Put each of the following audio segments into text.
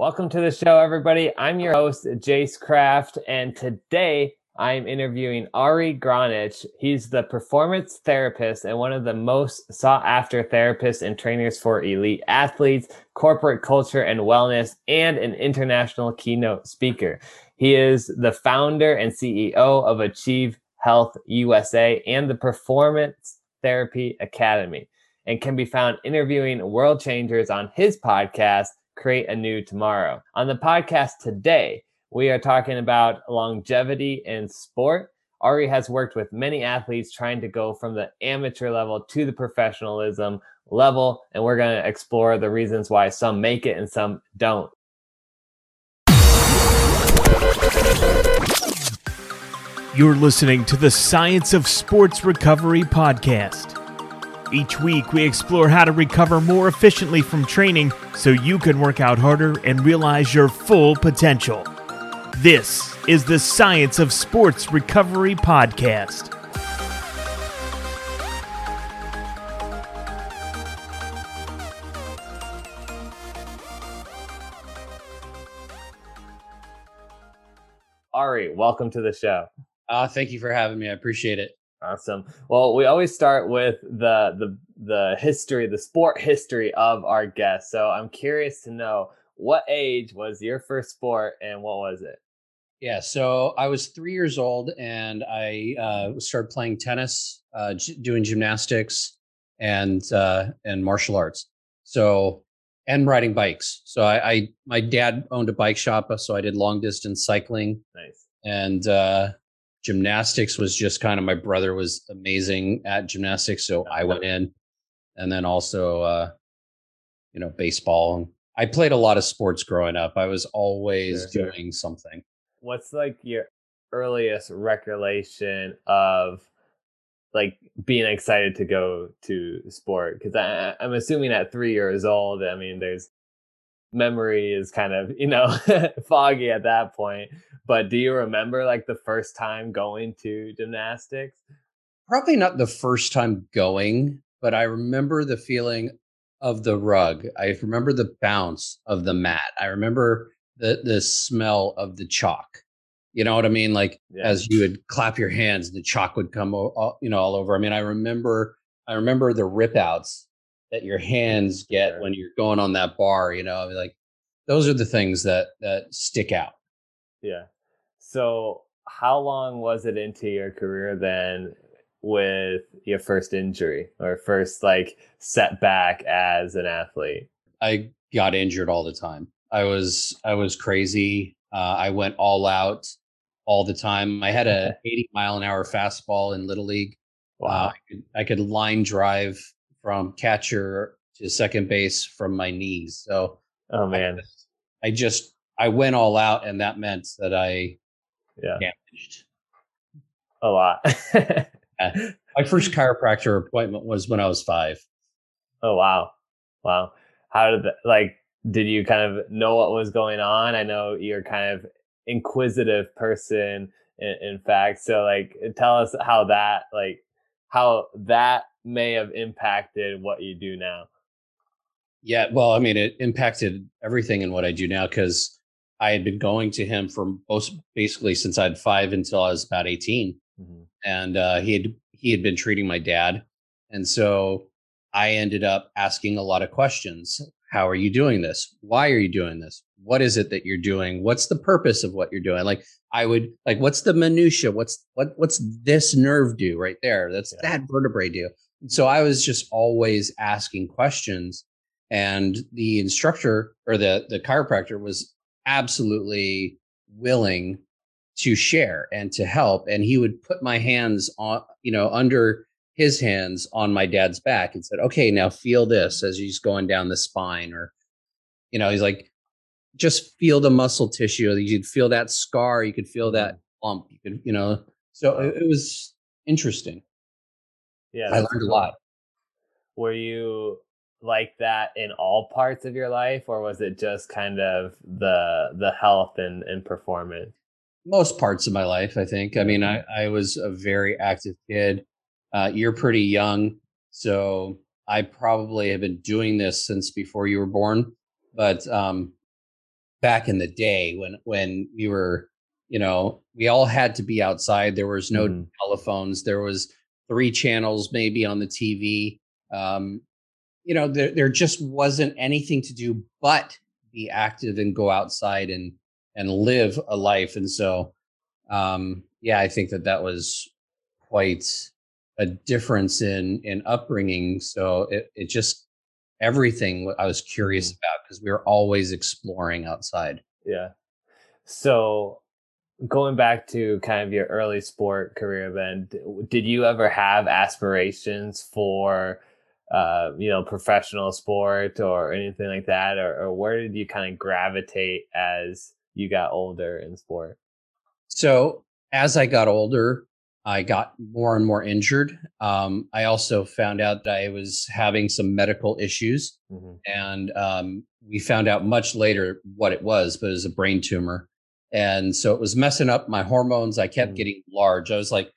Welcome to the show, everybody. I'm your host, Jace Kraft, and today I'm interviewing Ari Gronich. He's the performance therapist and one of the most sought after therapists and trainers for elite athletes, corporate culture and wellness, and an international keynote speaker. He is the founder and CEO of Achieve Health USA and the Performance Therapy Academy, and can be found interviewing world changers on his podcast, Create a New Tomorrow. On the podcast today, we are talking about longevity in sport. Ari has worked with many athletes trying to go from the amateur level to the professionalism level, and we're going to explore the reasons why some make it and some don't. You're listening to the Science of Sports Recovery podcast. Each week, we explore how to recover more efficiently from training so you can work out harder and realize your full potential. This is the Science of Sports Recovery Podcast. Ari, welcome to the show. Uh, thank you for having me. I appreciate it. Awesome. Well, we always start with the the the history, the sport history of our guest. So I'm curious to know what age was your first sport and what was it? Yeah, so I was three years old and I uh, started playing tennis, uh, j- doing gymnastics, and uh, and martial arts. So and riding bikes. So I, I my dad owned a bike shop, so I did long distance cycling. Nice. And uh, gymnastics was just kind of my brother was amazing at gymnastics, so I went in, and then also uh, you know baseball. I played a lot of sports growing up. I was always Sure, sure. doing something. What's like your earliest recollection of like being excited to go to sport? Because I'm assuming at three years old, I mean, there's memory is kind of you know foggy at that point. But do you remember like the first time going to gymnastics? probably not the first time going, but I remember the feeling of the rug. I remember the bounce of the mat. I remember the the smell of the chalk. You know what I mean? Like Yeah. as you would clap your hands, the chalk would come, all, you know, all over. I mean, I remember, I remember the rip outs that your hands get Sure. when you're going on that bar. You know, I mean, like those are the things that that stick out. Yeah. So how long was it into your career then with your first injury or first like setback as an athlete? I got injured all the time. I was I was crazy. Uh, I went all out all the time. I had a 80 mile an hour fastball in little league. Uh, I, could, I could line drive from catcher to second base from my knees. So oh man. just- I just I went all out, and that meant that I Yeah. damaged. A lot. My first chiropractor appointment was when I was five. oh wow. Wow. How did that like did you kind of know what was going on? I know you're kind of inquisitive person in, in fact. So like tell us how that like how that may have impacted what you do now. Yeah, well, I mean, it impacted everything in what I do now because I had been going to him for most basically since I had five until I was about eighteen, Mhm. and uh, he had he had been treating my dad, and so I ended up asking a lot of questions. How are you doing this? Why are you doing this? What is it that you're doing? What's the purpose of what you're doing? Like I would like, what's the minutia? What's what what's this nerve do right there? That's Yeah. that vertebrae do. So I was just always asking questions and the instructor or the the chiropractor was absolutely willing to share and to help and he would put my hands on you know under his hands on my dad's back and said okay now feel this as he's going down the spine or you know he's like just feel the muscle tissue. You could feel that scar. You could feel that mm-hmm. lump. You could you know. So it, it was interesting Yeah. i learned a lot. Were you like that in all parts of your life or was it just kind of the the health and, and performance? Most parts of my life i think. I mean i, I was a very active kid. Uh, you're pretty young so i probably have been doing this since before you were born but um, back in the day when when we were you know we all had to be outside. There was no mm. telephones. There was three channels maybe on the tv um, you know there, there just wasn't anything to do but be active and go outside and and live a life. And so um yeah i think that that was quite a difference in in upbringing. So it, it just everything i was curious mm. about because we were always exploring outside. Yeah. So going back to kind of your early sport career then did you ever have aspirations for uh, you know professional sport or anything like that? Or, or where did you kind of gravitate as you got older in sport? So as i got older i got more and more injured. Um, i also found out that i was having some medical issues mm-hmm. and um, we found out much later what it was but it was a brain tumor and so it was messing up my hormones. I kept mm. getting large. I was like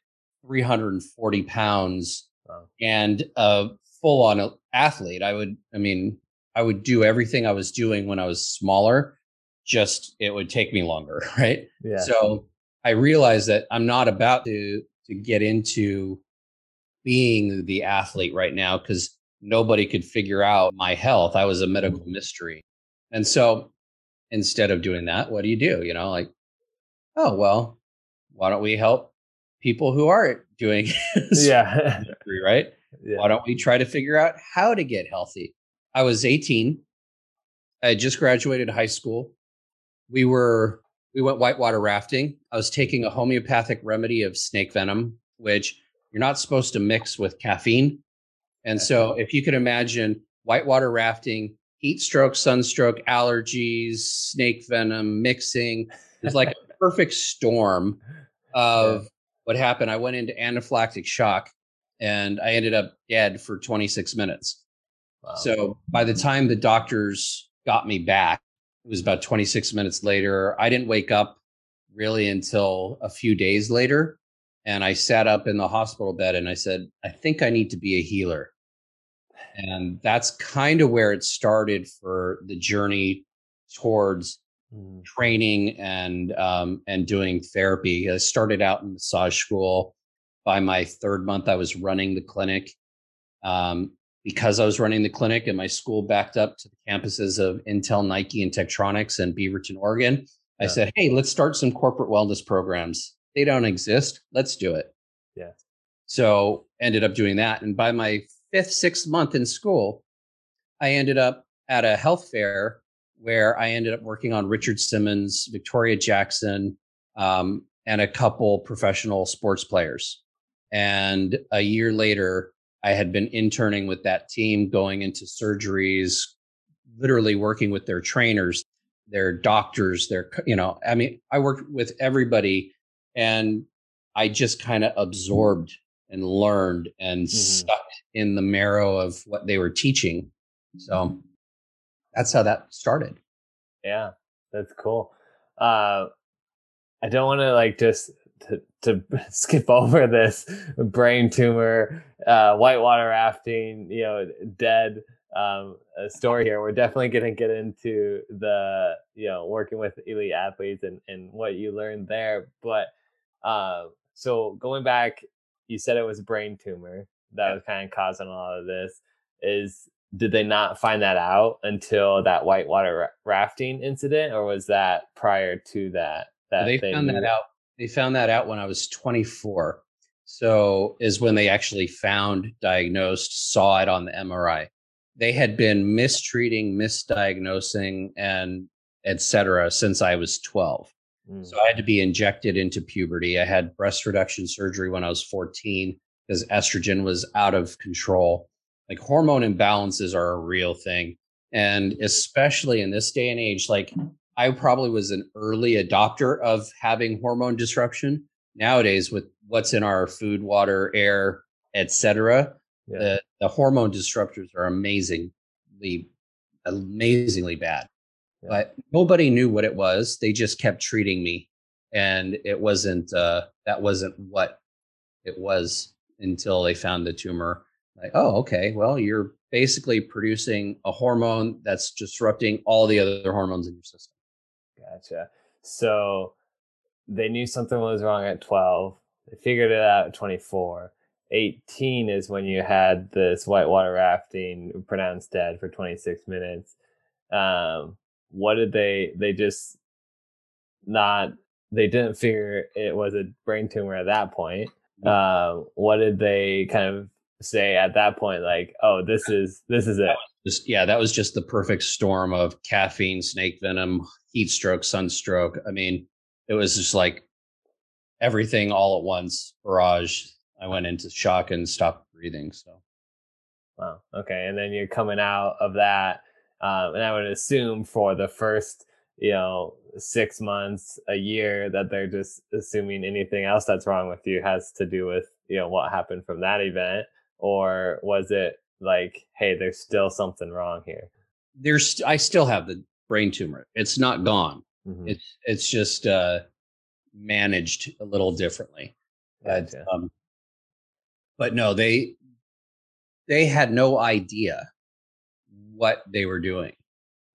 340 pounds wow. and a full on athlete. I would, I mean, I would do everything I was doing when I was smaller, just it would take me longer. Right. Yeah. So I realized that I'm not about to, to get into being the athlete right now because nobody could figure out my health. I was a medical mm. mystery. And so instead of doing that, what do you do? You know, like, oh, well, why don't we help people who aren't doing yeah. right? Yeah. why don't we try to figure out how to get healthy? I was 18 i had just graduated high school. We were we went whitewater rafting. I was taking a homeopathic remedy of snake venom which you're not supposed to mix with caffeine. And so if you could imagine whitewater rafting heat stroke, sunstroke, allergies, snake venom, mixing. It's like a perfect storm of yeah. what happened. I went into anaphylactic shock and I ended up dead for 26 minutes. Wow. So by the time the doctors got me back, it was about 26 minutes later. I didn't wake up really until a few days later. And I sat up in the hospital bed and I said, I think I need to be a healer and that's kind of where it started for the journey towards mm. training and um, and doing therapy. I started out in massage school. By my third month, I was running the clinic. Um, because I was running the clinic and my school backed up to the campuses of Intel, Nike, and Tektronix in Beaverton, Oregon, yeah. I said, "Hey, let's start some corporate wellness programs. They don't exist. Let's do it." Yeah. So ended up doing that, and by my fifth, sixth month in school, I ended up at a health fair where I ended up working on Richard Simmons, Victoria Jackson, um, and a couple professional sports players. And a year later, I had been interning with that team, going into surgeries, literally working with their trainers, their doctors, their, you know, I mean, I worked with everybody and I just kind of absorbed and learned and mm-hmm. stuck in the marrow of what they were teaching. So that's how that started. Yeah, that's cool. Uh, I don't want to like just to, to skip over this brain tumor, uh, whitewater rafting, you know, dead um, story here. We're definitely going to get into the, you know, working with elite athletes and, and what you learned there. But uh, so going back, you said it was a brain tumor that was kind of causing a lot of this is did they not find that out until that whitewater rafting incident or was that prior to that that they, they found that out they found that out when i was 24 so is when they actually found diagnosed saw it on the mri they had been mistreating misdiagnosing and etc since i was 12 mm. so i had to be injected into puberty i had breast reduction surgery when i was 14 because estrogen was out of control. Like hormone imbalances are a real thing. And especially in this day and age, like I probably was an early adopter of having hormone disruption. Nowadays, with what's in our food, water, air, etc., yeah. the, the hormone disruptors are amazingly, amazingly bad. Yeah. But nobody knew what it was. They just kept treating me, and it wasn't. Uh, that wasn't what it was until they found the tumor. Like, oh, okay, well, you're basically producing a hormone that's disrupting all the other hormones in your system. Gotcha. So they knew something was wrong at 12. They figured it out at 24. 18 is when you had this whitewater rafting pronounced dead for 26 minutes. Um, what did they, they just not, they didn't figure it was a brain tumor at that point. Um, what did they kind of say at that point? Like, oh, this is, this is it. Just, yeah, that was just the perfect storm of caffeine, snake venom, heat stroke, sunstroke. I mean, it was just like everything all at once, barrage. I went into shock and stopped breathing. So, wow. Okay. And then you're coming out of that. Um, and I would assume for the first, you know, six months, a year, that they're just assuming anything else that's wrong with you has to do with, you know, what happened from that event. Or was it like, hey, there's still something wrong here? There's, I still have the brain tumor. It's not gone. Mm-hmm. It's it's just uh, managed a little differently. Gotcha. But, um, but no, they they had no idea what they were doing,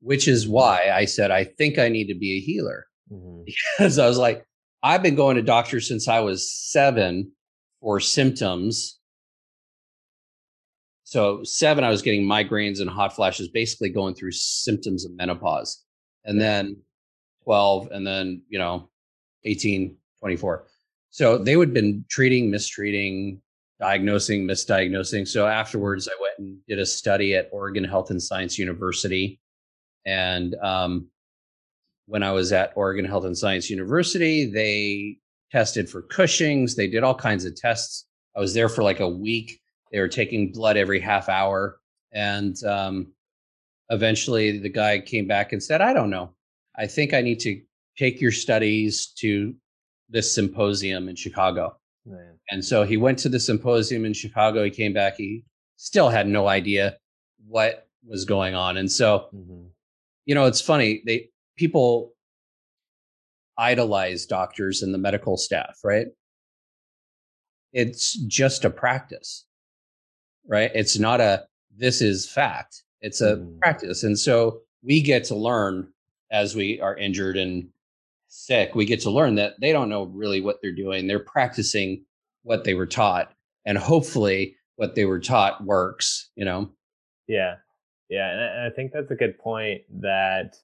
which is why I said I think I need to be a healer mm-hmm. because I was like I've been going to doctors since I was seven for symptoms. So seven, I was getting migraines and hot flashes, basically going through symptoms of menopause, and then 12 and then you know 18 24 so they would have been treating mistreating diagnosing misdiagnosing. So afterwards i went and did a study at oregon health and science university. And um, when i was at oregon health and science university they tested for cushing's. They did all kinds of tests. I was there for like a week. They were taking blood every half hour. And um, eventually the guy came back and said i don't know. I think I need to take your studies to this symposium in Chicago. Man. And so he went to the symposium in Chicago. He came back. He still had no idea what was going on. And so, mm-hmm. you know, it's funny. They people idolize doctors and the medical staff, right? It's just a practice, right? It's not a this is fact. It's a mm. practice. And so we get to learn as we are injured and sick, we get to learn that they don't know really what they're doing. They're practicing what they were taught, and hopefully, what they were taught works. You know. Yeah, yeah, and I think that's a good point. That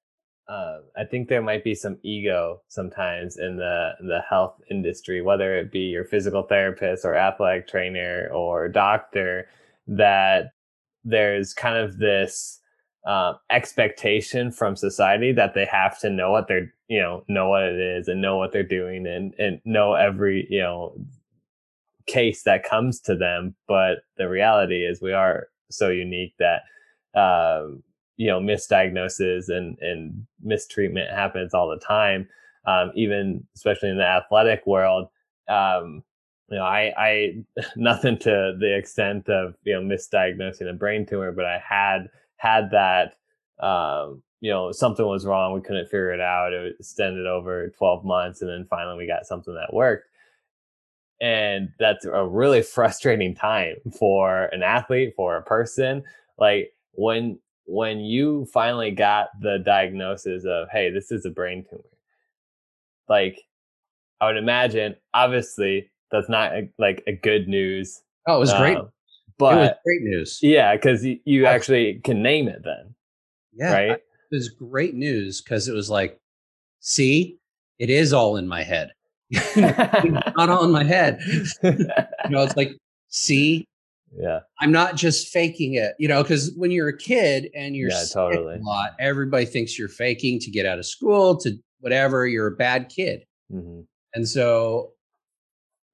uh, I think there might be some ego sometimes in the the health industry, whether it be your physical therapist or athletic trainer or doctor, that there's kind of this uh, expectation from society that they have to know what they're you know know what it is and know what they're doing and and know every you know case that comes to them but the reality is we are so unique that uh, you know misdiagnosis and and mistreatment happens all the time. Um, even especially in the athletic world um, you know i i nothing to the extent of you know misdiagnosing a brain tumor but i had had that um, you know something was wrong we couldn't figure it out it extended over 12 months and then finally we got something that worked and that's a really frustrating time for an athlete for a person like when when you finally got the diagnosis of hey this is a brain tumor like i would imagine obviously that's not a, like a good news oh it was um, great but great news. Yeah, because you, you actually can name it then. Yeah. Right. It was great news because it was like, see, it is all in my head. not all in my head. you know, it's like, see, yeah, I'm not just faking it. You know, because when you're a kid and you're yeah, totally. a lot, everybody thinks you're faking to get out of school, to whatever. You're a bad kid, mm-hmm. and so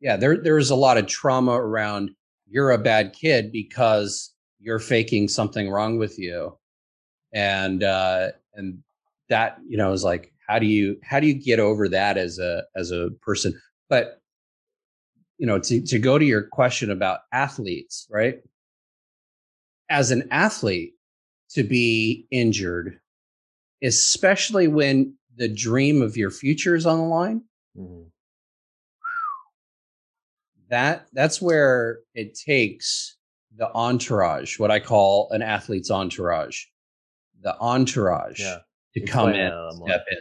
yeah, there there was a lot of trauma around you're a bad kid because you're faking something wrong with you and uh and that you know is like how do you how do you get over that as a as a person? But you know to to go to your question about athletes right? As an athlete to be injured especially when the dream of your future is on the line mm-hmm. That that's where it takes the entourage, what I call an athlete's entourage, the entourage yeah. to come in, step in.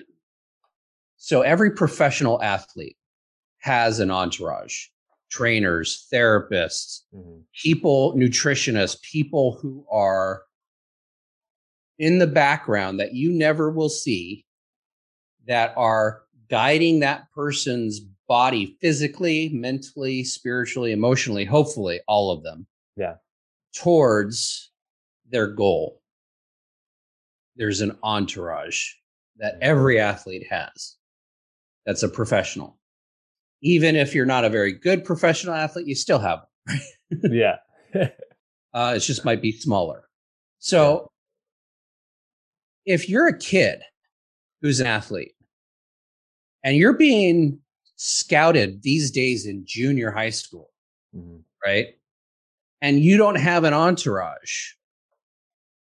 So every professional athlete has an entourage, trainers, therapists, mm-hmm. people, nutritionists, people who are in the background that you never will see that are guiding that person's body physically, mentally, spiritually, emotionally, hopefully all of them. Yeah. Towards their goal. There's an entourage that every athlete has. That's a professional. Even if you're not a very good professional athlete, you still have them. yeah. uh, it just might be smaller. So yeah. if you're a kid who's an athlete and you're being scouted these days in junior high school, mm-hmm. right? And you don't have an entourage,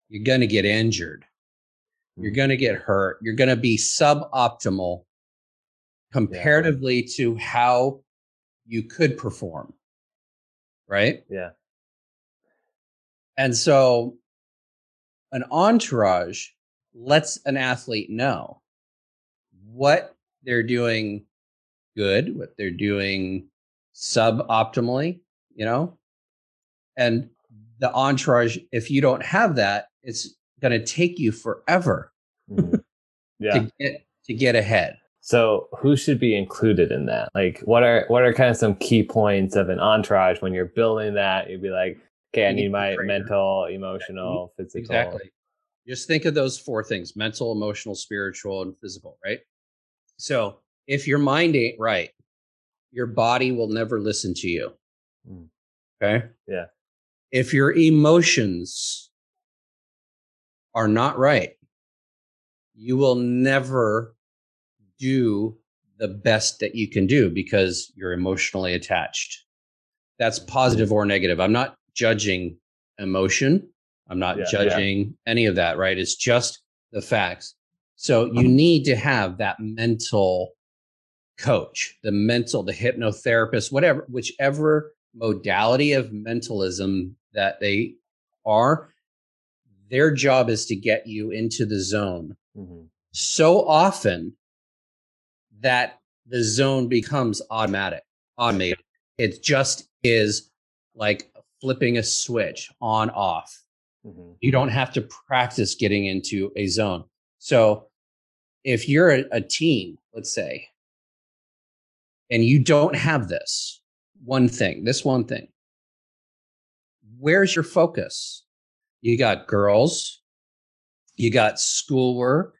you're going to get injured. You're mm-hmm. going to get hurt. You're going to be suboptimal comparatively yeah. to how you could perform. Right? Yeah. And so an entourage lets an athlete know what they're doing good, what they're doing suboptimally, you know? And the entourage, if you don't have that, it's going to take you forever mm-hmm. yeah. to get to get ahead. So who should be included in that? Like what are what are kind of some key points of an entourage when you're building that? You'd be like, okay, I need my mental, emotional, physical. Exactly. Just think of those four things: mental, emotional, spiritual, and physical, right? So if your mind ain't right, your body will never listen to you. Mm. Okay. Yeah. If your emotions are not right, you will never do the best that you can do because you're emotionally attached. That's positive or negative. I'm not judging emotion. I'm not yeah, judging yeah. any of that, right? It's just the facts. So you need to have that mental coach, the mental, the hypnotherapist, whatever, whichever modality of mentalism that they are, their job is to get you into the zone mm-hmm. so often that the zone becomes automatic, automated. It just is like flipping a switch on off. Mm-hmm. You don't have to practice getting into a zone. So if you're a, a team, let's say, and you don't have this one thing, this one thing, where's your focus? You got girls, you got schoolwork,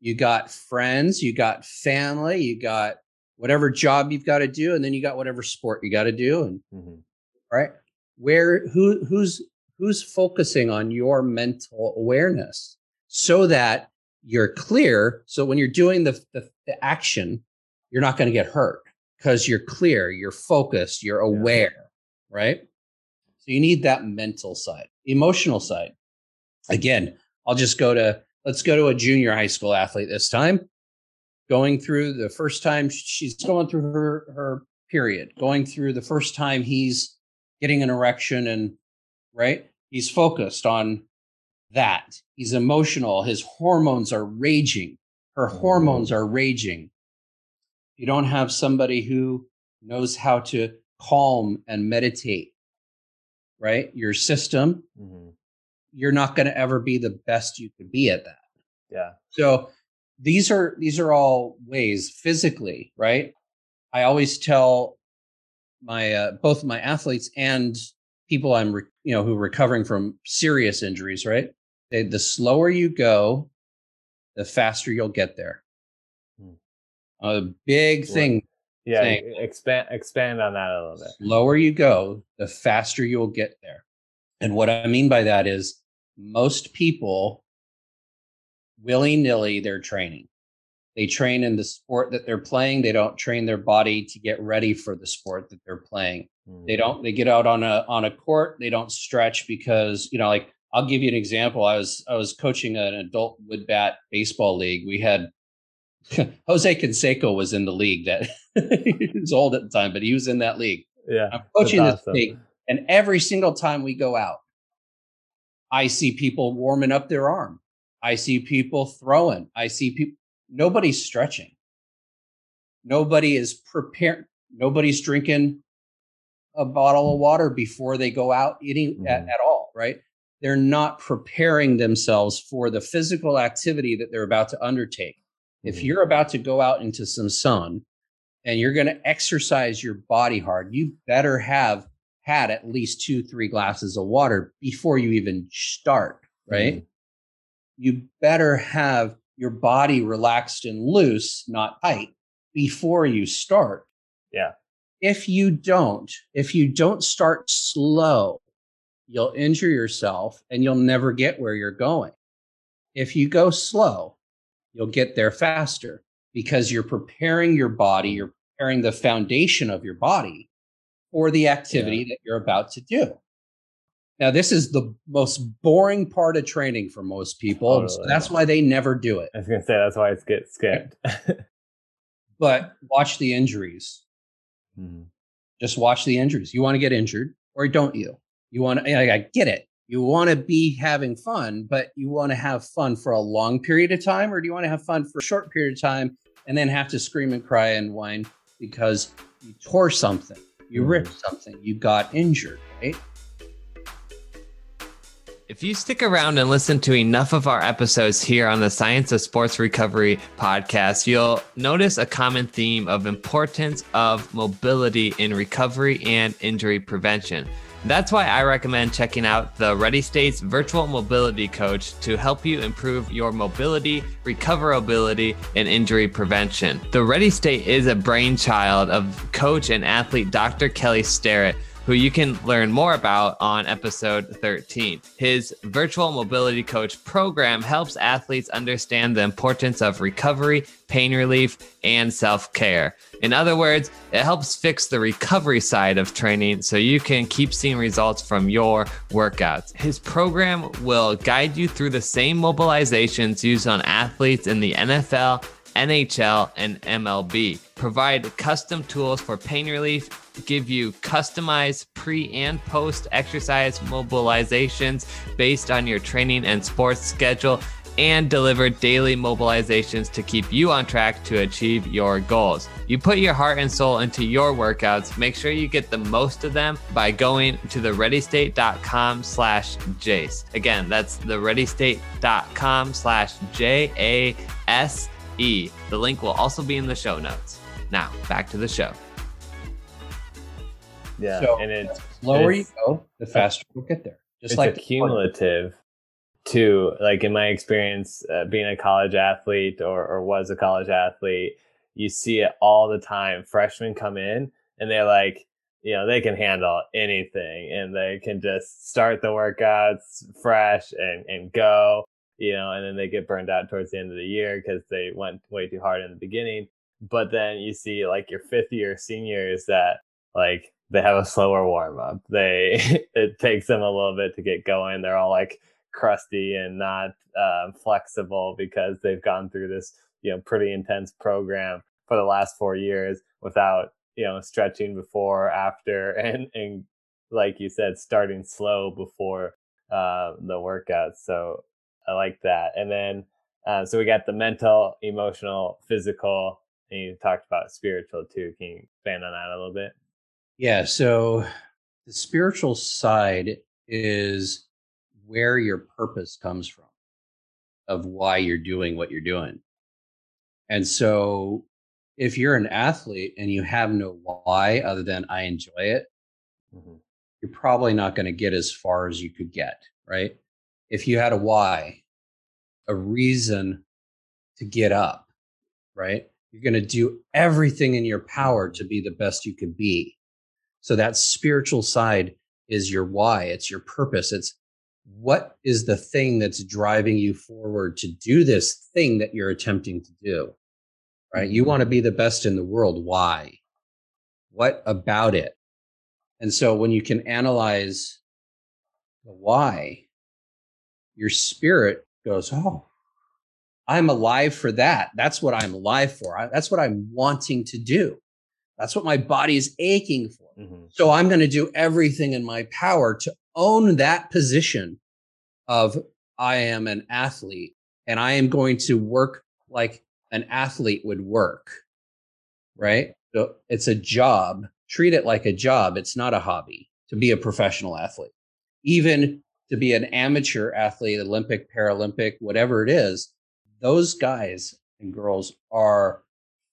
you got friends, you got family, you got whatever job you've got to do, and then you got whatever sport you got to do. And mm-hmm. right, where who who's who's focusing on your mental awareness so that you're clear. So when you're doing the, the, the action, you're not going to get hurt because you're clear, you're focused, you're aware, yeah. right? So you need that mental side, emotional side. Again, I'll just go to let's go to a junior high school athlete this time. Going through the first time she's going through her her period, going through the first time he's getting an erection and right? He's focused on that. He's emotional. His hormones are raging. Her hormones are raging you don't have somebody who knows how to calm and meditate, right? Your system, mm-hmm. you're not going to ever be the best you could be at that. Yeah. So these are these are all ways physically, right? I always tell my uh, both my athletes and people I'm re- you know who are recovering from serious injuries, right? They, the slower you go, the faster you'll get there a big thing. Yeah, thing. expand expand on that a little bit. Lower you go, the faster you'll get there. And what I mean by that is most people willy nilly they're training. They train in the sport that they're playing. They don't train their body to get ready for the sport that they're playing. Mm. They don't. They get out on a on a court. They don't stretch because you know, like I'll give you an example. I was I was coaching an adult wood bat baseball league. We had Jose Canseco was in the league that he was old at the time, but he was in that league. Yeah. I'm coaching this league. And every single time we go out, I see people warming up their arm. I see people throwing. I see people, nobody's stretching. Nobody is prepared. Nobody's drinking a bottle of water before they go out eating mm-hmm. at, at all, right? They're not preparing themselves for the physical activity that they're about to undertake. Mm-hmm. If you're about to go out into some sun and you're going to exercise your body hard, you better have had at least two, three glasses of water before you even start, right? Mm-hmm. You better have your body relaxed and loose, not tight, before you start. Yeah. If you don't, if you don't start slow, you'll injure yourself and you'll never get where you're going. If you go slow, you'll get there faster because you're preparing your body, you're preparing the foundation of your body for the activity yeah. that you're about to do. Now, this is the most boring part of training for most people. Totally. So that's why they never do it. I was going to say that's why it gets skipped. but watch the injuries. Mm-hmm. Just watch the injuries. You want to get injured or don't you? You want to, I get it. You want to be having fun, but you want to have fun for a long period of time, or do you want to have fun for a short period of time and then have to scream and cry and whine because you tore something, you mm-hmm. ripped something, you got injured, right? If you stick around and listen to enough of our episodes here on the Science of Sports Recovery podcast, you'll notice a common theme of importance of mobility in recovery and injury prevention. That's why I recommend checking out the Ready States Virtual Mobility Coach to help you improve your mobility, recoverability, and injury prevention. The Ready State is a brainchild of coach and athlete Dr. Kelly Starrett who you can learn more about on episode 13. His virtual mobility coach program helps athletes understand the importance of recovery, pain relief, and self care. In other words, it helps fix the recovery side of training so you can keep seeing results from your workouts. His program will guide you through the same mobilizations used on athletes in the NFL NHL, and MLB. Provide custom tools for pain relief, give you customized pre and post exercise mobilizations based on your training and sports schedule, and deliver daily mobilizations to keep you on track to achieve your goals. You put your heart and soul into your workouts. Make sure you get the most of them by going to the readystate.com slash Jace. Again, that's the readystate.com slash J A S E. The link will also be in the show notes. Now, back to the show. Yeah, so and it's the slower it's, you go, the faster you'll get there. Just it's like cumulative too. Like in my experience, uh, being a college athlete or, or was a college athlete, you see it all the time. Freshmen come in and they're like, you know, they can handle anything and they can just start the workouts fresh and, and go you know, and then they get burned out towards the end of the year because they went way too hard in the beginning. But then you see like your fifth year seniors that like they have a slower warm up. They it takes them a little bit to get going. They're all like crusty and not um, flexible because they've gone through this you know pretty intense program for the last four years without you know stretching before after and and like you said starting slow before uh, the workout. So I like that. And then, uh, so we got the mental, emotional, physical, and you talked about spiritual too. Can you expand on that a little bit? Yeah. So the spiritual side is where your purpose comes from, of why you're doing what you're doing. And so if you're an athlete and you have no why other than I enjoy it, mm-hmm. you're probably not going to get as far as you could get, right? if you had a why, a reason to get up, right? You're going to do everything in your power to be the best you could be. So that spiritual side is your why, it's your purpose. It's what is the thing that's driving you forward to do this thing that you're attempting to do, right? You mm-hmm. want to be the best in the world. Why? What about it? And so when you can analyze the why, your spirit goes, Oh, I'm alive for that. That's what I'm alive for. That's what I'm wanting to do. That's what my body is aching for. Mm-hmm. So I'm going to do everything in my power to own that position of I am an athlete and I am going to work like an athlete would work. right? So it's a job. Treat it like a job. It's not a hobby to be a professional athlete. Even to be an amateur athlete, Olympic, Paralympic, whatever it is, those guys and girls are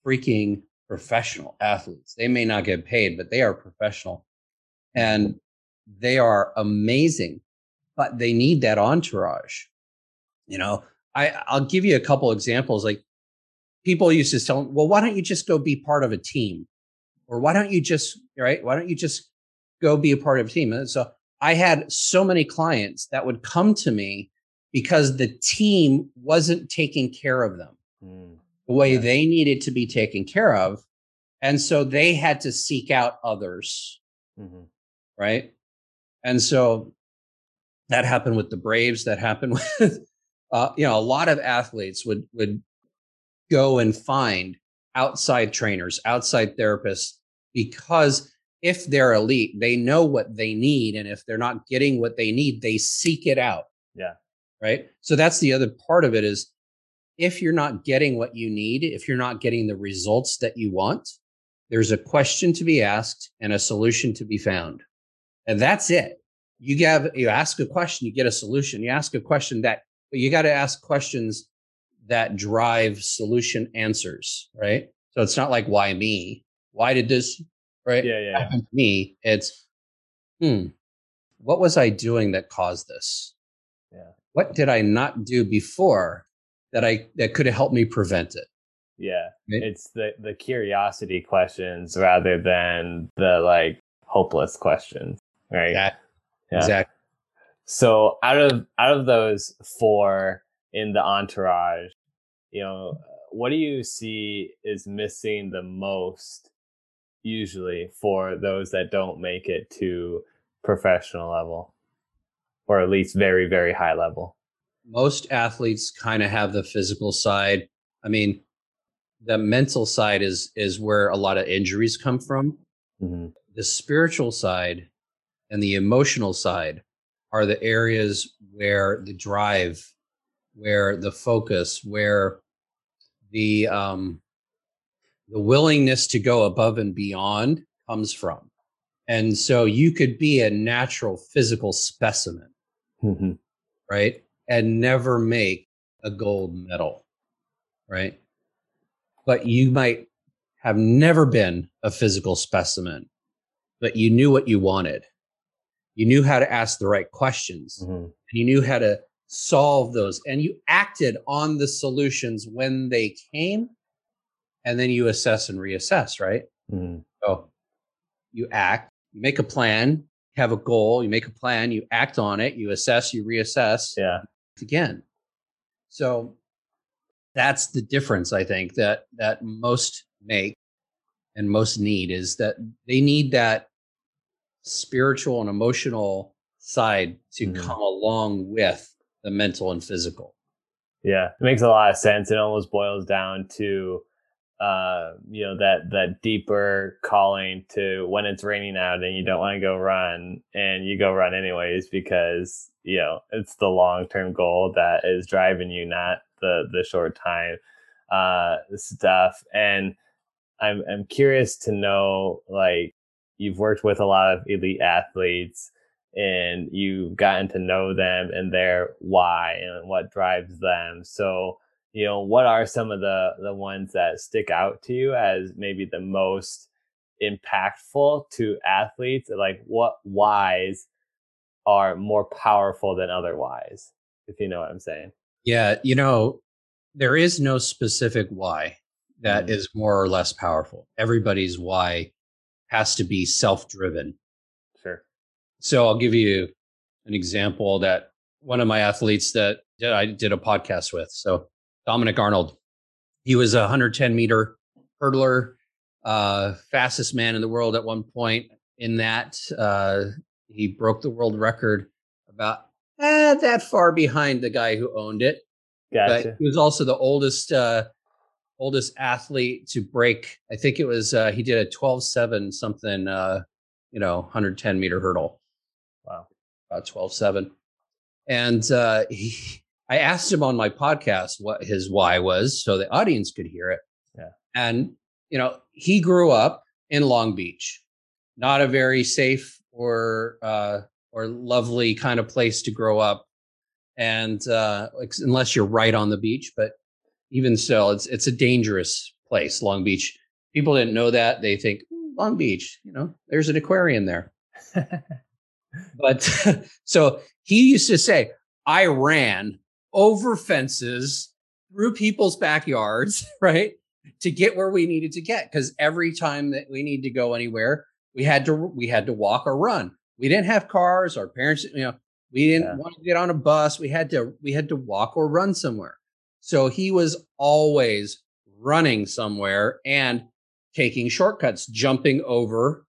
freaking professional athletes. They may not get paid, but they are professional and they are amazing, but they need that entourage. You know, I, I'll give you a couple examples. Like people used to tell, them, well, why don't you just go be part of a team? Or why don't you just, right? Why don't you just go be a part of a team? And so I had so many clients that would come to me because the team wasn't taking care of them mm, way yeah. they needed to be taken care of. And so they had to seek out others. Mm-hmm. Right. And so that happened with the Braves. That happened with, uh, you know, a lot of athletes would, would go and find outside trainers, outside therapists, because if they're elite, they know what they need. And if they're not getting what they need, they seek it out. Yeah. Right. So that's the other part of it is if you're not getting what you need, if you're not getting the results that you want, there's a question to be asked and a solution to be found. And that's it. You give you ask a question, you get a solution. You ask a question that but you got to ask questions that drive solution answers, right? So it's not like why me? Why did this right? Yeah, yeah. Happened to me. It's, hmm, what was I doing that caused this? Yeah. What did I not do before that I that could have helped me prevent it? Yeah. Right? It's the the curiosity questions rather than the like hopeless questions, right? Yeah. yeah. Exactly. So out of out of those four in the entourage, you know, what do you see is missing the most usually for those that don't make it to professional level or at least very very high level most athletes kind of have the physical side i mean the mental side is is where a lot of injuries come from mm-hmm. the spiritual side and the emotional side are the areas where the drive where the focus where the um the willingness to go above and beyond comes from. And so you could be a natural physical specimen, mm-hmm. right? And never make a gold medal, right? But you might have never been a physical specimen, but you knew what you wanted. You knew how to ask the right questions. Mm-hmm. And you knew how to solve those. And you acted on the solutions when they came and then you assess and reassess, right? Mm. So you act, you make a plan, have a goal, you make a plan, you act on it, you assess, you reassess. Yeah. Again. So that's the difference I think that that most make and most need is that they need that spiritual and emotional side to mm. come along with the mental and physical. Yeah, it makes a lot of sense. It almost boils down to uh, you know that that deeper calling to when it's raining out and you don't want to go run and you go run anyways because you know it's the long term goal that is driving you, not the the short time uh, stuff. And I'm I'm curious to know like you've worked with a lot of elite athletes and you've gotten to know them and their why and what drives them. So you know what are some of the the ones that stick out to you as maybe the most impactful to athletes? Like what whys are more powerful than other whys if you know what i'm saying? Yeah you know there is no specific why that mm. is more or less powerful. Everybody's why has to be self-driven. Sure. So i'll give you an example that one of my athletes that I did a podcast with. So Dominic Arnold. He was a 110 meter hurdler, uh, fastest man in the world at one point. In that, uh, he broke the world record about eh, that far behind the guy who owned it. Gotcha. But he was also the oldest uh, oldest athlete to break. I think it was uh, he did a 12-7 something, uh, you know, 110 meter hurdle. Wow, about 12-7. and uh, he I asked him on my podcast what his why was so the audience could hear it. Yeah. And you know, he grew up in Long Beach, not a very safe or uh, or lovely kind of place to grow up, and uh, unless you're right on the beach. But even so, it's it's a dangerous place, Long Beach. People didn't know that. They think Long Beach, you know, there's an aquarium there. but so he used to say, I ran over fences through people's backyards, right? To get where we needed to get. Cause every time that we need to go anywhere, we had to we had to walk or run. We didn't have cars. Our parents, you know, we didn't yeah. want to get on a bus. We had to we had to walk or run somewhere. So he was always running somewhere and taking shortcuts, jumping over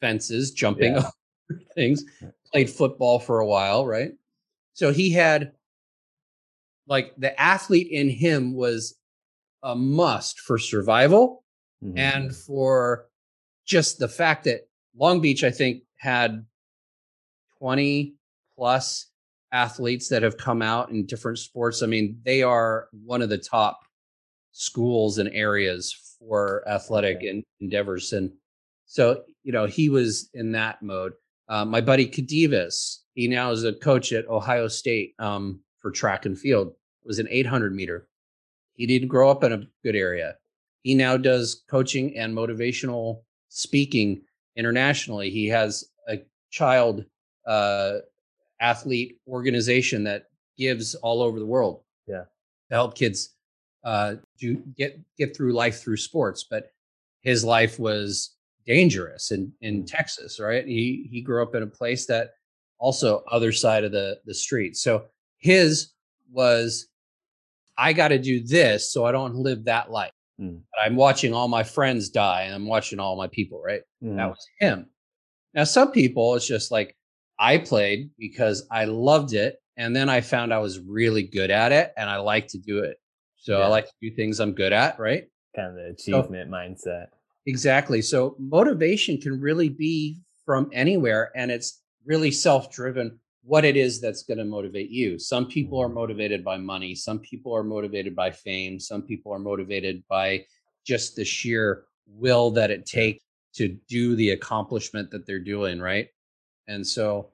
fences, jumping yeah. over things. Played football for a while, right? So he had like the athlete in him was a must for survival mm-hmm. and for just the fact that Long Beach, I think, had 20 plus athletes that have come out in different sports. I mean, they are one of the top schools and areas for athletic okay. endeavors. And so, you know, he was in that mode. Uh, my buddy Kadivas, he now is a coach at Ohio State um, for track and field. It was an 800 meter. He didn't grow up in a good area. He now does coaching and motivational speaking internationally. He has a child uh, athlete organization that gives all over the world. Yeah, to help kids uh, do get get through life through sports. But his life was dangerous in in mm. Texas, right? He he grew up in a place that also other side of the the street. So his was I got to do this so I don't live that life. Mm. I'm watching all my friends die and I'm watching all my people, right? Mm. That was him. Now some people it's just like I played because I loved it and then I found I was really good at it and I like to do it. So yeah. I like to do things I'm good at, right? Kind of the achievement so, mindset. Exactly. So motivation can really be from anywhere and it's really self-driven what it is that's going to motivate you. Some people are mm-hmm. motivated by money, some people are motivated by fame, some people are motivated by just the sheer will that it takes to do the accomplishment that they're doing, right? And so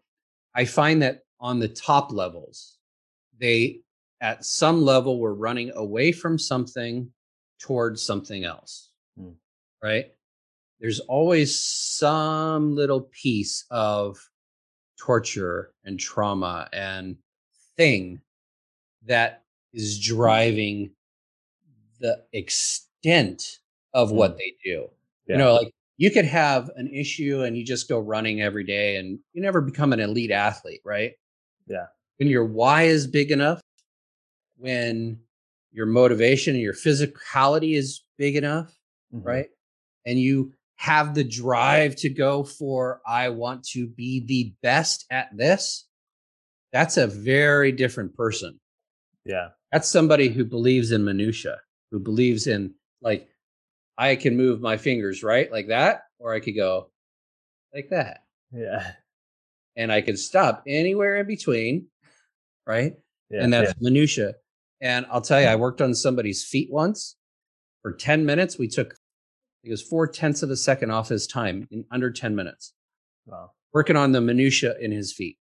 I find that on the top levels, they at some level we're running away from something towards something else mm. right there's always some little piece of torture and trauma and thing that is driving the extent of what mm. they do yeah. you know like you could have an issue and you just go running every day and you never become an elite athlete right yeah when your why is big enough when your motivation and your physicality is big enough, mm-hmm. right? And you have the drive to go for, I want to be the best at this. That's a very different person. Yeah. That's somebody who believes in minutia, who believes in like, I can move my fingers right like that, or I could go like that. Yeah. And I can stop anywhere in between, right? Yeah, and that's yeah. minutia. And I'll tell you, hmm. I worked on somebody's feet once for 10 minutes. We took, it was four tenths of a second off his time in under 10 minutes. Wow. Working on the minutia in his feet.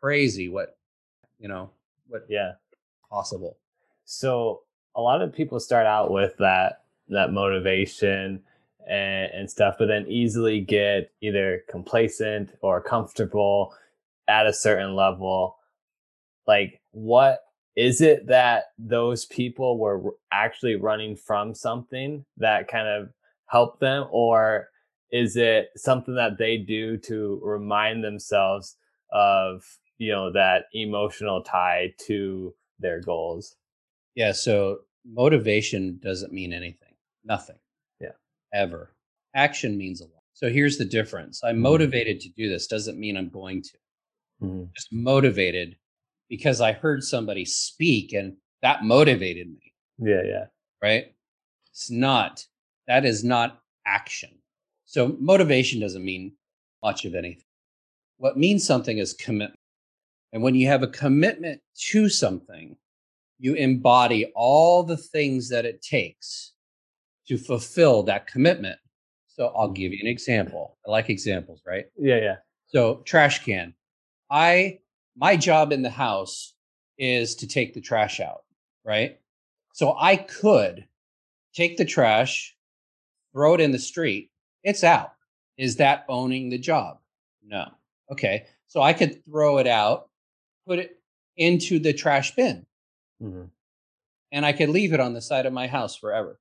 Crazy what, you know, what yeah possible. So a lot of people start out with that that motivation and, and stuff, but then easily get either complacent or comfortable at a certain level. Like what is it that those people were actually running from something that kind of helped them or is it something that they do to remind themselves of you know that emotional tie to their goals yeah so motivation doesn't mean anything nothing yeah ever action means a lot so here's the difference i'm mm-hmm. motivated to do this doesn't mean i'm going to mm-hmm. just motivated because I heard somebody speak and that motivated me. Yeah, yeah. Right? It's not, that is not action. So motivation doesn't mean much of anything. What means something is commitment. And when you have a commitment to something, you embody all the things that it takes to fulfill that commitment. So I'll give you an example. I like examples, right? Yeah, yeah. So trash can. I my job in the house is to take the trash out, right? So I could take the trash, throw it in the street. It's out. Is that owning the job? No. Okay. So I could throw it out, put it into the trash bin, hmm and I could leave it on the side of my house forever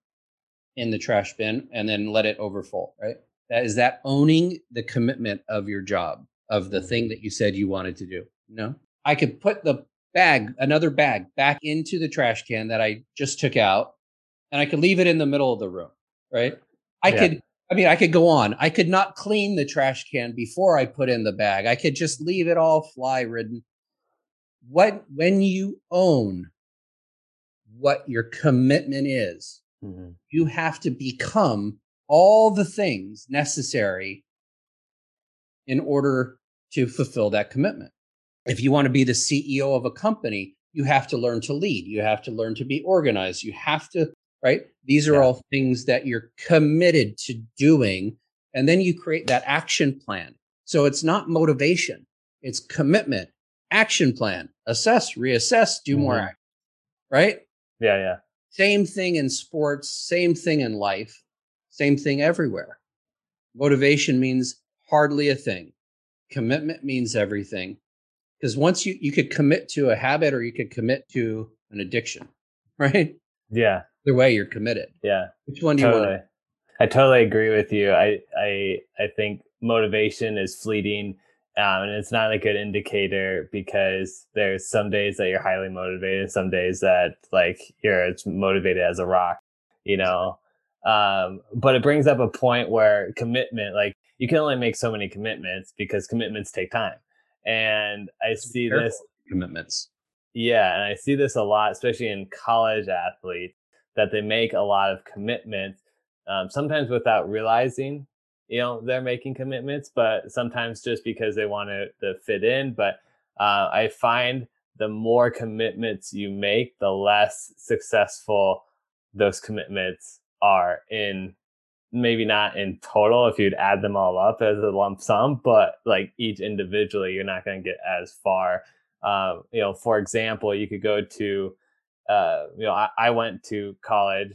in the trash bin and then let it overfull, right? That is that owning the commitment of your job, of the thing that you said you wanted to do. No. I could put the bag, another bag, back into the trash can that I just took out, and I could leave it in the middle of the room, right? I Yeah. could, I mean, I could go on. I could not clean the trash can before I put in the bag. I could just leave it all fly ridden. What, when you own what your commitment is, hmm you have to become all the things necessary in order to fulfill that commitment. If you want to be the CEO of a company, you have to learn to lead. You have to learn to be organized. You have to, right? These are Yeah. all things that you're committed to doing. And then you create that action plan. So it's not motivation, it's commitment, action plan, assess, reassess, do more, Mhm. act, right? Yeah, yeah. Same thing in sports, same thing in life, same thing everywhere. Motivation means hardly a thing. Commitment means everything. Because once you you could commit to a habit or you could commit to an addiction, right? Yeah, Either way, you're committed. yeah. Which one do you totally. want? I totally agree with you. I I I think motivation is fleeting, um, and it's not a good indicator because there's some days that you're highly motivated, some days that like you're as motivated as a rock, you know. Um, but it brings up a point where commitment, like you can only make so many commitments because commitments take time, and I see Careful this commitments. Yeah, and I see this a lot, especially in college athletes, that they make a lot of commitments, um, sometimes without realizing, you know, they're making commitments, but sometimes just because they want to, to fit in. But uh, I find the more commitments you make, the less successful those commitments are in maybe not in total if you'd add them all up as a lump sum, but like each individually, you're not going to get as far um, you know, for example, you could go to, uh, you know, I, I went to college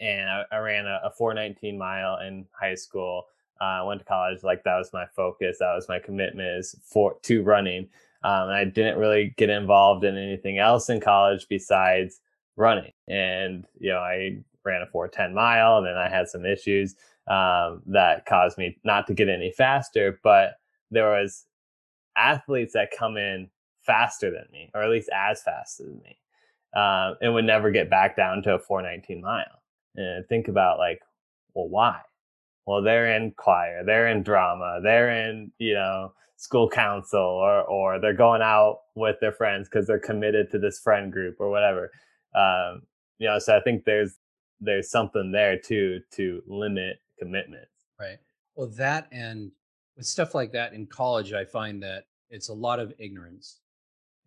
and I, I ran a, a 419 mile in high school. Uh, I went to college like that was my focus. That was my commitment is for to running. Um, I didn't really get involved in anything else in college besides running. And you know, I ran a 410 mile, and then I had some issues um, that caused me not to get any faster. But there was athletes that come in faster than me, or at least as fast as me, um, and would never get back down to a 419 mile. And think about like, well, why? Well, they're in choir, they're in drama, they're in you know school council, or or they're going out with their friends because they're committed to this friend group or whatever. Um, you know, so I think there's there's something there too to limit commitments. Right. Well, that and with stuff like that in college, I find that it's a lot of ignorance,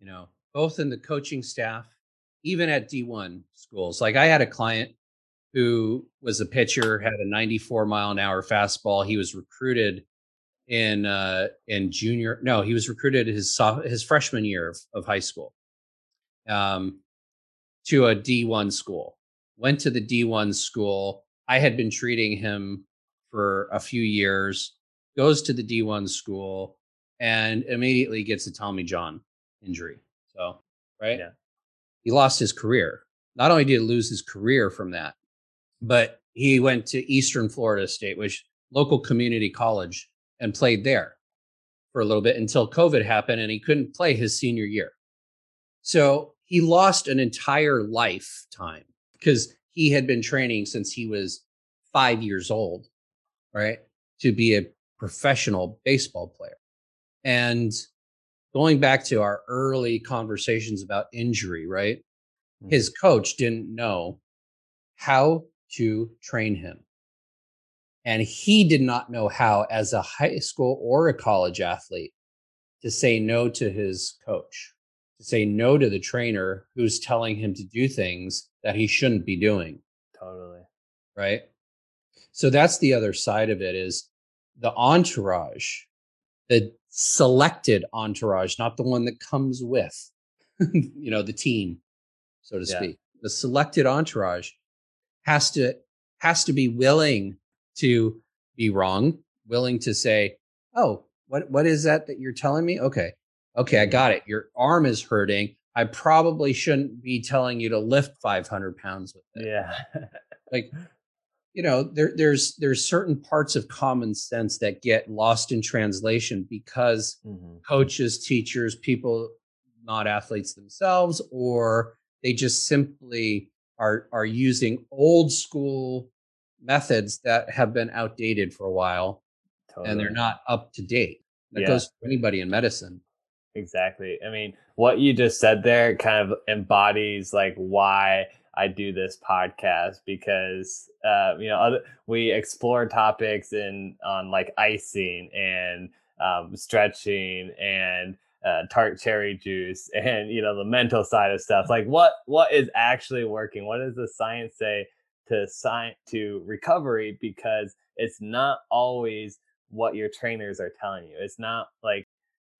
you know, both in the coaching staff, even at D1 schools. Like I had a client who was a pitcher, had a 94 mile an hour fastball. He was recruited in uh in junior no he was recruited his soph- his freshman year of, of high school um to a d1 school went to the d1 school i had been treating him for a few years goes to the d1 school and immediately gets a tommy john injury so right Yeah. he lost his career not only did he lose his career from that but he went to eastern florida state which local community college and played there for a little bit until COVID happened and he couldn't play his senior year. So he lost an entire lifetime because he had been training since he was five years old, right? To be a professional baseball player. And going back to our early conversations about injury, right? Mm-hmm. His coach didn't know how to train him. And he did not know how, as a high school or a college athlete, to say no to his coach, to say no to the trainer who's telling him to do things that he shouldn't be doing. Totally. right? So that's the other side of it is the entourage, the selected entourage, not the one that comes with, you know, the team, so to yeah. speak. The selected entourage has to has to be willing to be wrong, willing to say, "Oh, what what is that that you're telling me?" Okay. Okay, I mm-hmm. got it. Your arm is hurting. I probably shouldn't be telling you to lift 500 pounds with it. Yeah. like you know there there's there's certain parts of common sense that get lost in translation because mm-hmm. coaches teachers people not athletes themselves or they just simply are are using old school methods that have been outdated for a while totally. and they're not up to date that yeah. goes for anybody in medicine exactly i mean what you just said there kind of embodies like why I do this podcast because uh, you know other, we explore topics in on like icing and um, stretching and uh, tart cherry juice and you know the mental side of stuff. Like what what is actually working? What does the science say to science to recovery? Because it's not always what your trainers are telling you. It's not like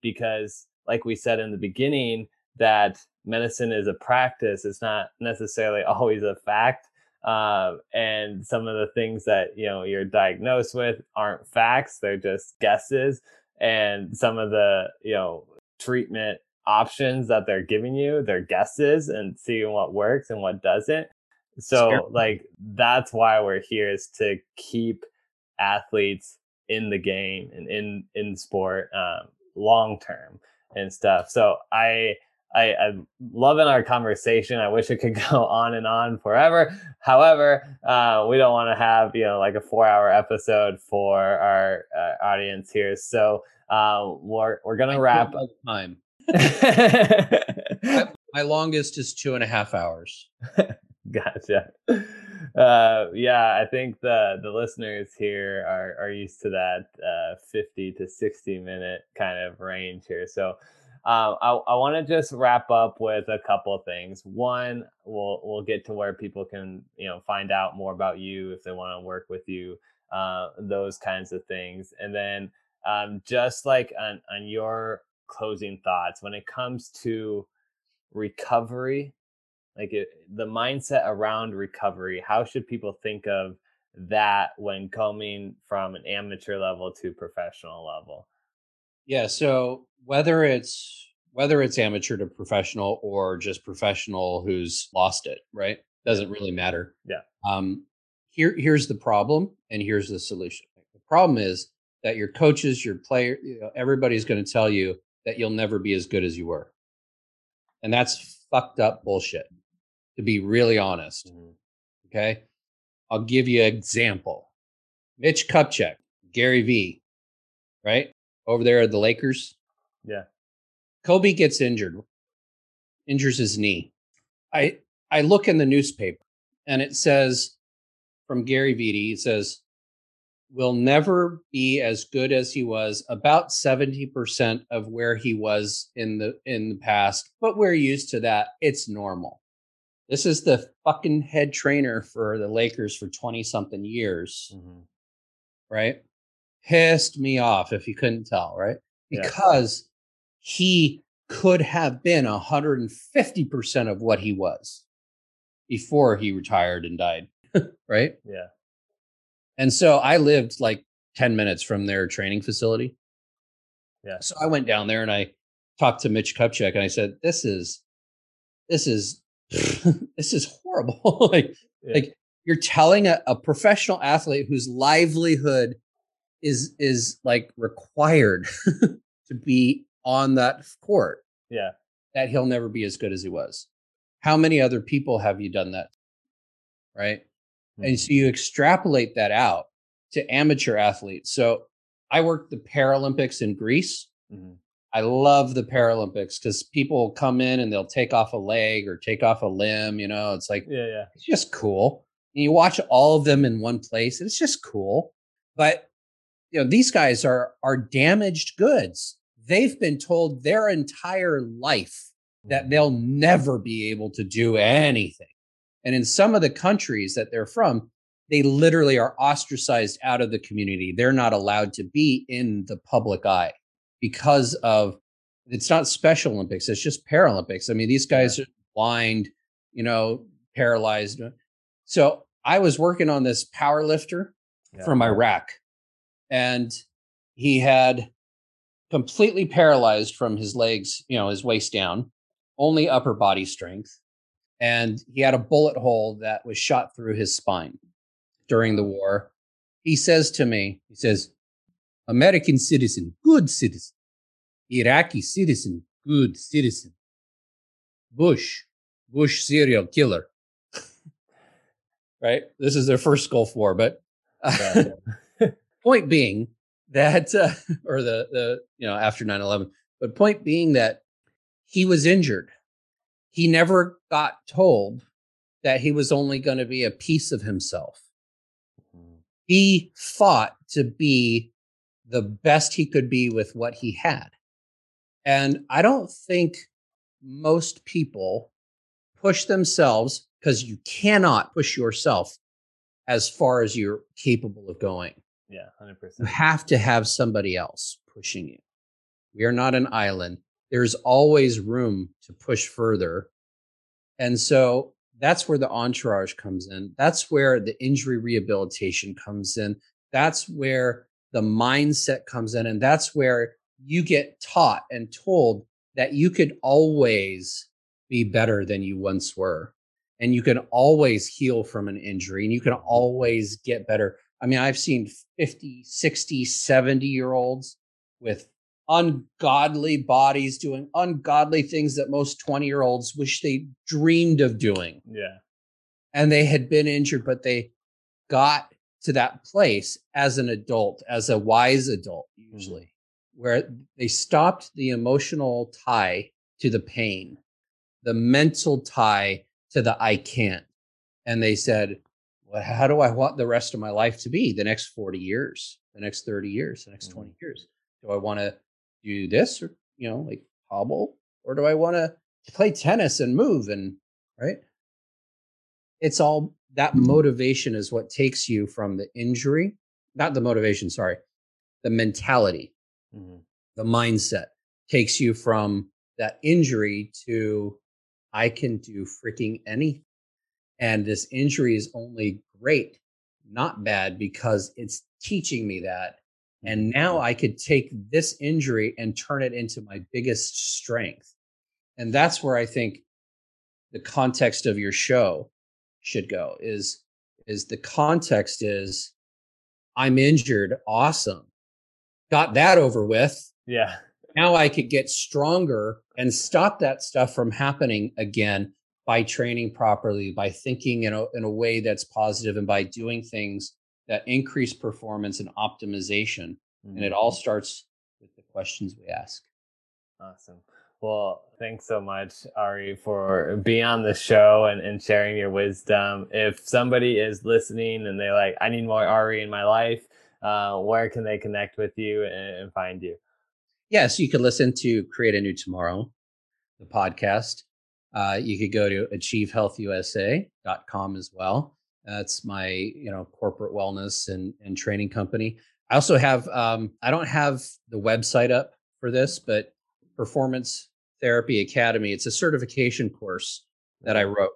because like we said in the beginning that medicine is a practice. It's not necessarily always a fact. Um, and some of the things that you know you're diagnosed with aren't facts; they're just guesses. And some of the you know treatment options that they're giving you, they're guesses, and seeing what works and what doesn't. So, like that's why we're here is to keep athletes in the game and in in sport um, long term and stuff. So I I, I'm loving our conversation. I wish it could go on and on forever. However, uh, we don't want to have you know like a four-hour episode for our uh, audience here. So uh, we're we're gonna wrap up time. my, my longest is two and a half hours. gotcha. Uh, yeah, I think the the listeners here are are used to that uh, 50 to 60 minute kind of range here. So um, I, I want to just wrap up with a couple of things. One, we'll we'll get to where people can you know find out more about you if they want to work with you, uh, those kinds of things, and then um, just like on on your closing thoughts when it comes to recovery, like it, the mindset around recovery. How should people think of that when coming from an amateur level to professional level? Yeah. So whether it's whether it's amateur to professional or just professional who's lost it, right? Doesn't really matter. Yeah. Um, here here's the problem, and here's the solution. The problem is that your coaches, your player, you know, everybody's going to tell you that you'll never be as good as you were, and that's fucked up bullshit. To be really honest, mm-hmm. okay. I'll give you an example. Mitch Kupchak, Gary V, right? Over there at the Lakers. Yeah. Kobe gets injured, injures his knee. I I look in the newspaper and it says from Gary Vitti, it says, will never be as good as he was, about 70% of where he was in the in the past, but we're used to that. It's normal. This is the fucking head trainer for the Lakers for 20 something years. Mm-hmm. Right? Pissed me off if you couldn't tell, right? Because yeah. he could have been 150% of what he was before he retired and died, right? Yeah. And so I lived like 10 minutes from their training facility. Yeah. So I went down there and I talked to Mitch Kupchak and I said, this is, this is, this is horrible. like, yeah. like you're telling a, a professional athlete whose livelihood is is like required to be on that court. Yeah. That he'll never be as good as he was. How many other people have you done that? Right? Mm-hmm. And so you extrapolate that out to amateur athletes. So I worked the Paralympics in Greece. Mm-hmm. I love the Paralympics because people come in and they'll take off a leg or take off a limb. You know, it's like, yeah, yeah. it's just cool. And you watch all of them in one place, and it's just cool. But you know these guys are are damaged goods they've been told their entire life that mm-hmm. they'll never be able to do anything and in some of the countries that they're from they literally are ostracized out of the community. They're not allowed to be in the public eye because of it's not Special Olympics, it's just Paralympics. I mean, these guys are blind, you know, paralyzed. So I was working on this power lifter yeah. from Iraq, and he had completely paralyzed from his legs, you know, his waist down, only upper body strength. And he had a bullet hole that was shot through his spine during the war. He says to me, he says, American citizen, good citizen. Iraqi citizen, good citizen. Bush, Bush serial killer. right? This is their first Gulf War, but uh, point being that, uh, or the the you know after 9-11, but point being that he was injured. He never got told that he was only going to be a piece of himself. Mm-hmm. He fought to be the best he could be with what he had. And I don't think most people push themselves because you cannot push yourself as far as you're capable of going. Yeah, 100%. You have to have somebody else pushing you. We are not an island. There's always room to push further. And so that's where the entourage comes in. That's where the injury rehabilitation comes in. That's where the mindset comes in. And that's where you get taught and told that you could always be better than you once were and you can always heal from an injury and you can always get better i mean i've seen 50 60 70 year olds with ungodly bodies doing ungodly things that most 20 year olds wish they dreamed of doing yeah and they had been injured but they got to that place as an adult as a wise adult mm-hmm. usually where they stopped the emotional tie to the pain, the mental tie to the I can't. And they said, how do I want the rest of my life to be? The next 40 years, the next 30 years, the next 20 mm-hmm. years. Do I want to do this or, you know, like hobble? Or do I want to play tennis and move and, right? It's all that motivation is what takes you from the injury, not the motivation, sorry, the mentality Mm-hmm. The mindset takes you from that injury to I can do freaking anything. And this injury is only great, not bad, because it's teaching me that. And now mm-hmm. I could take this injury and turn it into my biggest strength. And that's where I think the context of your show should go is is the context is I'm injured, awesome got that over with. Yeah. Now I could get stronger and stop that stuff from happening again by training properly, by thinking in a, in a way that's positive, and by doing things that increase performance and optimization. Mm-hmm. And it all mm-hmm. starts with the questions we ask. Awesome. Well, thanks so much, Ari, for being on the show and, and sharing your wisdom. If somebody is listening and they're like, I need more Ari in my life, uh, where can they connect with you and, and find you? Yes, you can listen to Create a New Tomorrow, the podcast. Uh, you could go to achievehealthusa.com as well. That's my, you know, corporate wellness and, and training company. I also have, um, I don't have the website up for this, but Performance Therapy Academy, it's a certification course that I wrote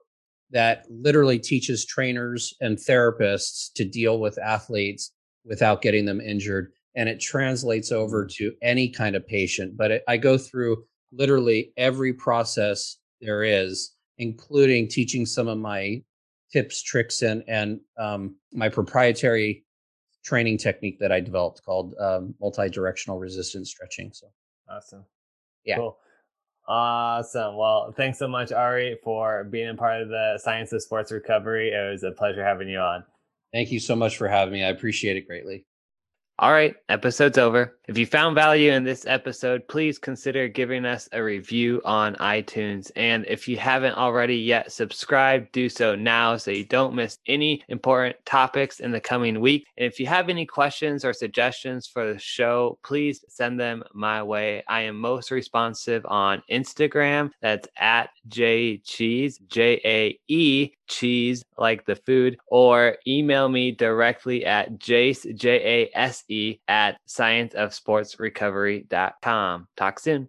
that literally teaches trainers and therapists to deal with athletes without getting them injured. And it translates over mm. to any kind of patient. But it, I go through literally every process there is, including teaching some of my tips, tricks, and and um, my proprietary training technique that I developed called um, multi-directional resistance stretching. So awesome. Yeah. Cool. Awesome. Well, thanks so much, Ari, for being a part of the Science of Sports Recovery. It was a pleasure having you on. Thank you so much for having me. I appreciate it greatly. All right, episode's over. If you found value in this episode, please consider giving us a review on iTunes. And if you haven't already yet subscribed, do so now so you don't miss any important topics in the coming week. And if you have any questions or suggestions for the show, please send them my way. I am most responsive on Instagram. That's at J Cheese, J A E cheese like the food, or email me directly at jace, J A S E, at scienceofsportsrecovery.com. Talk soon.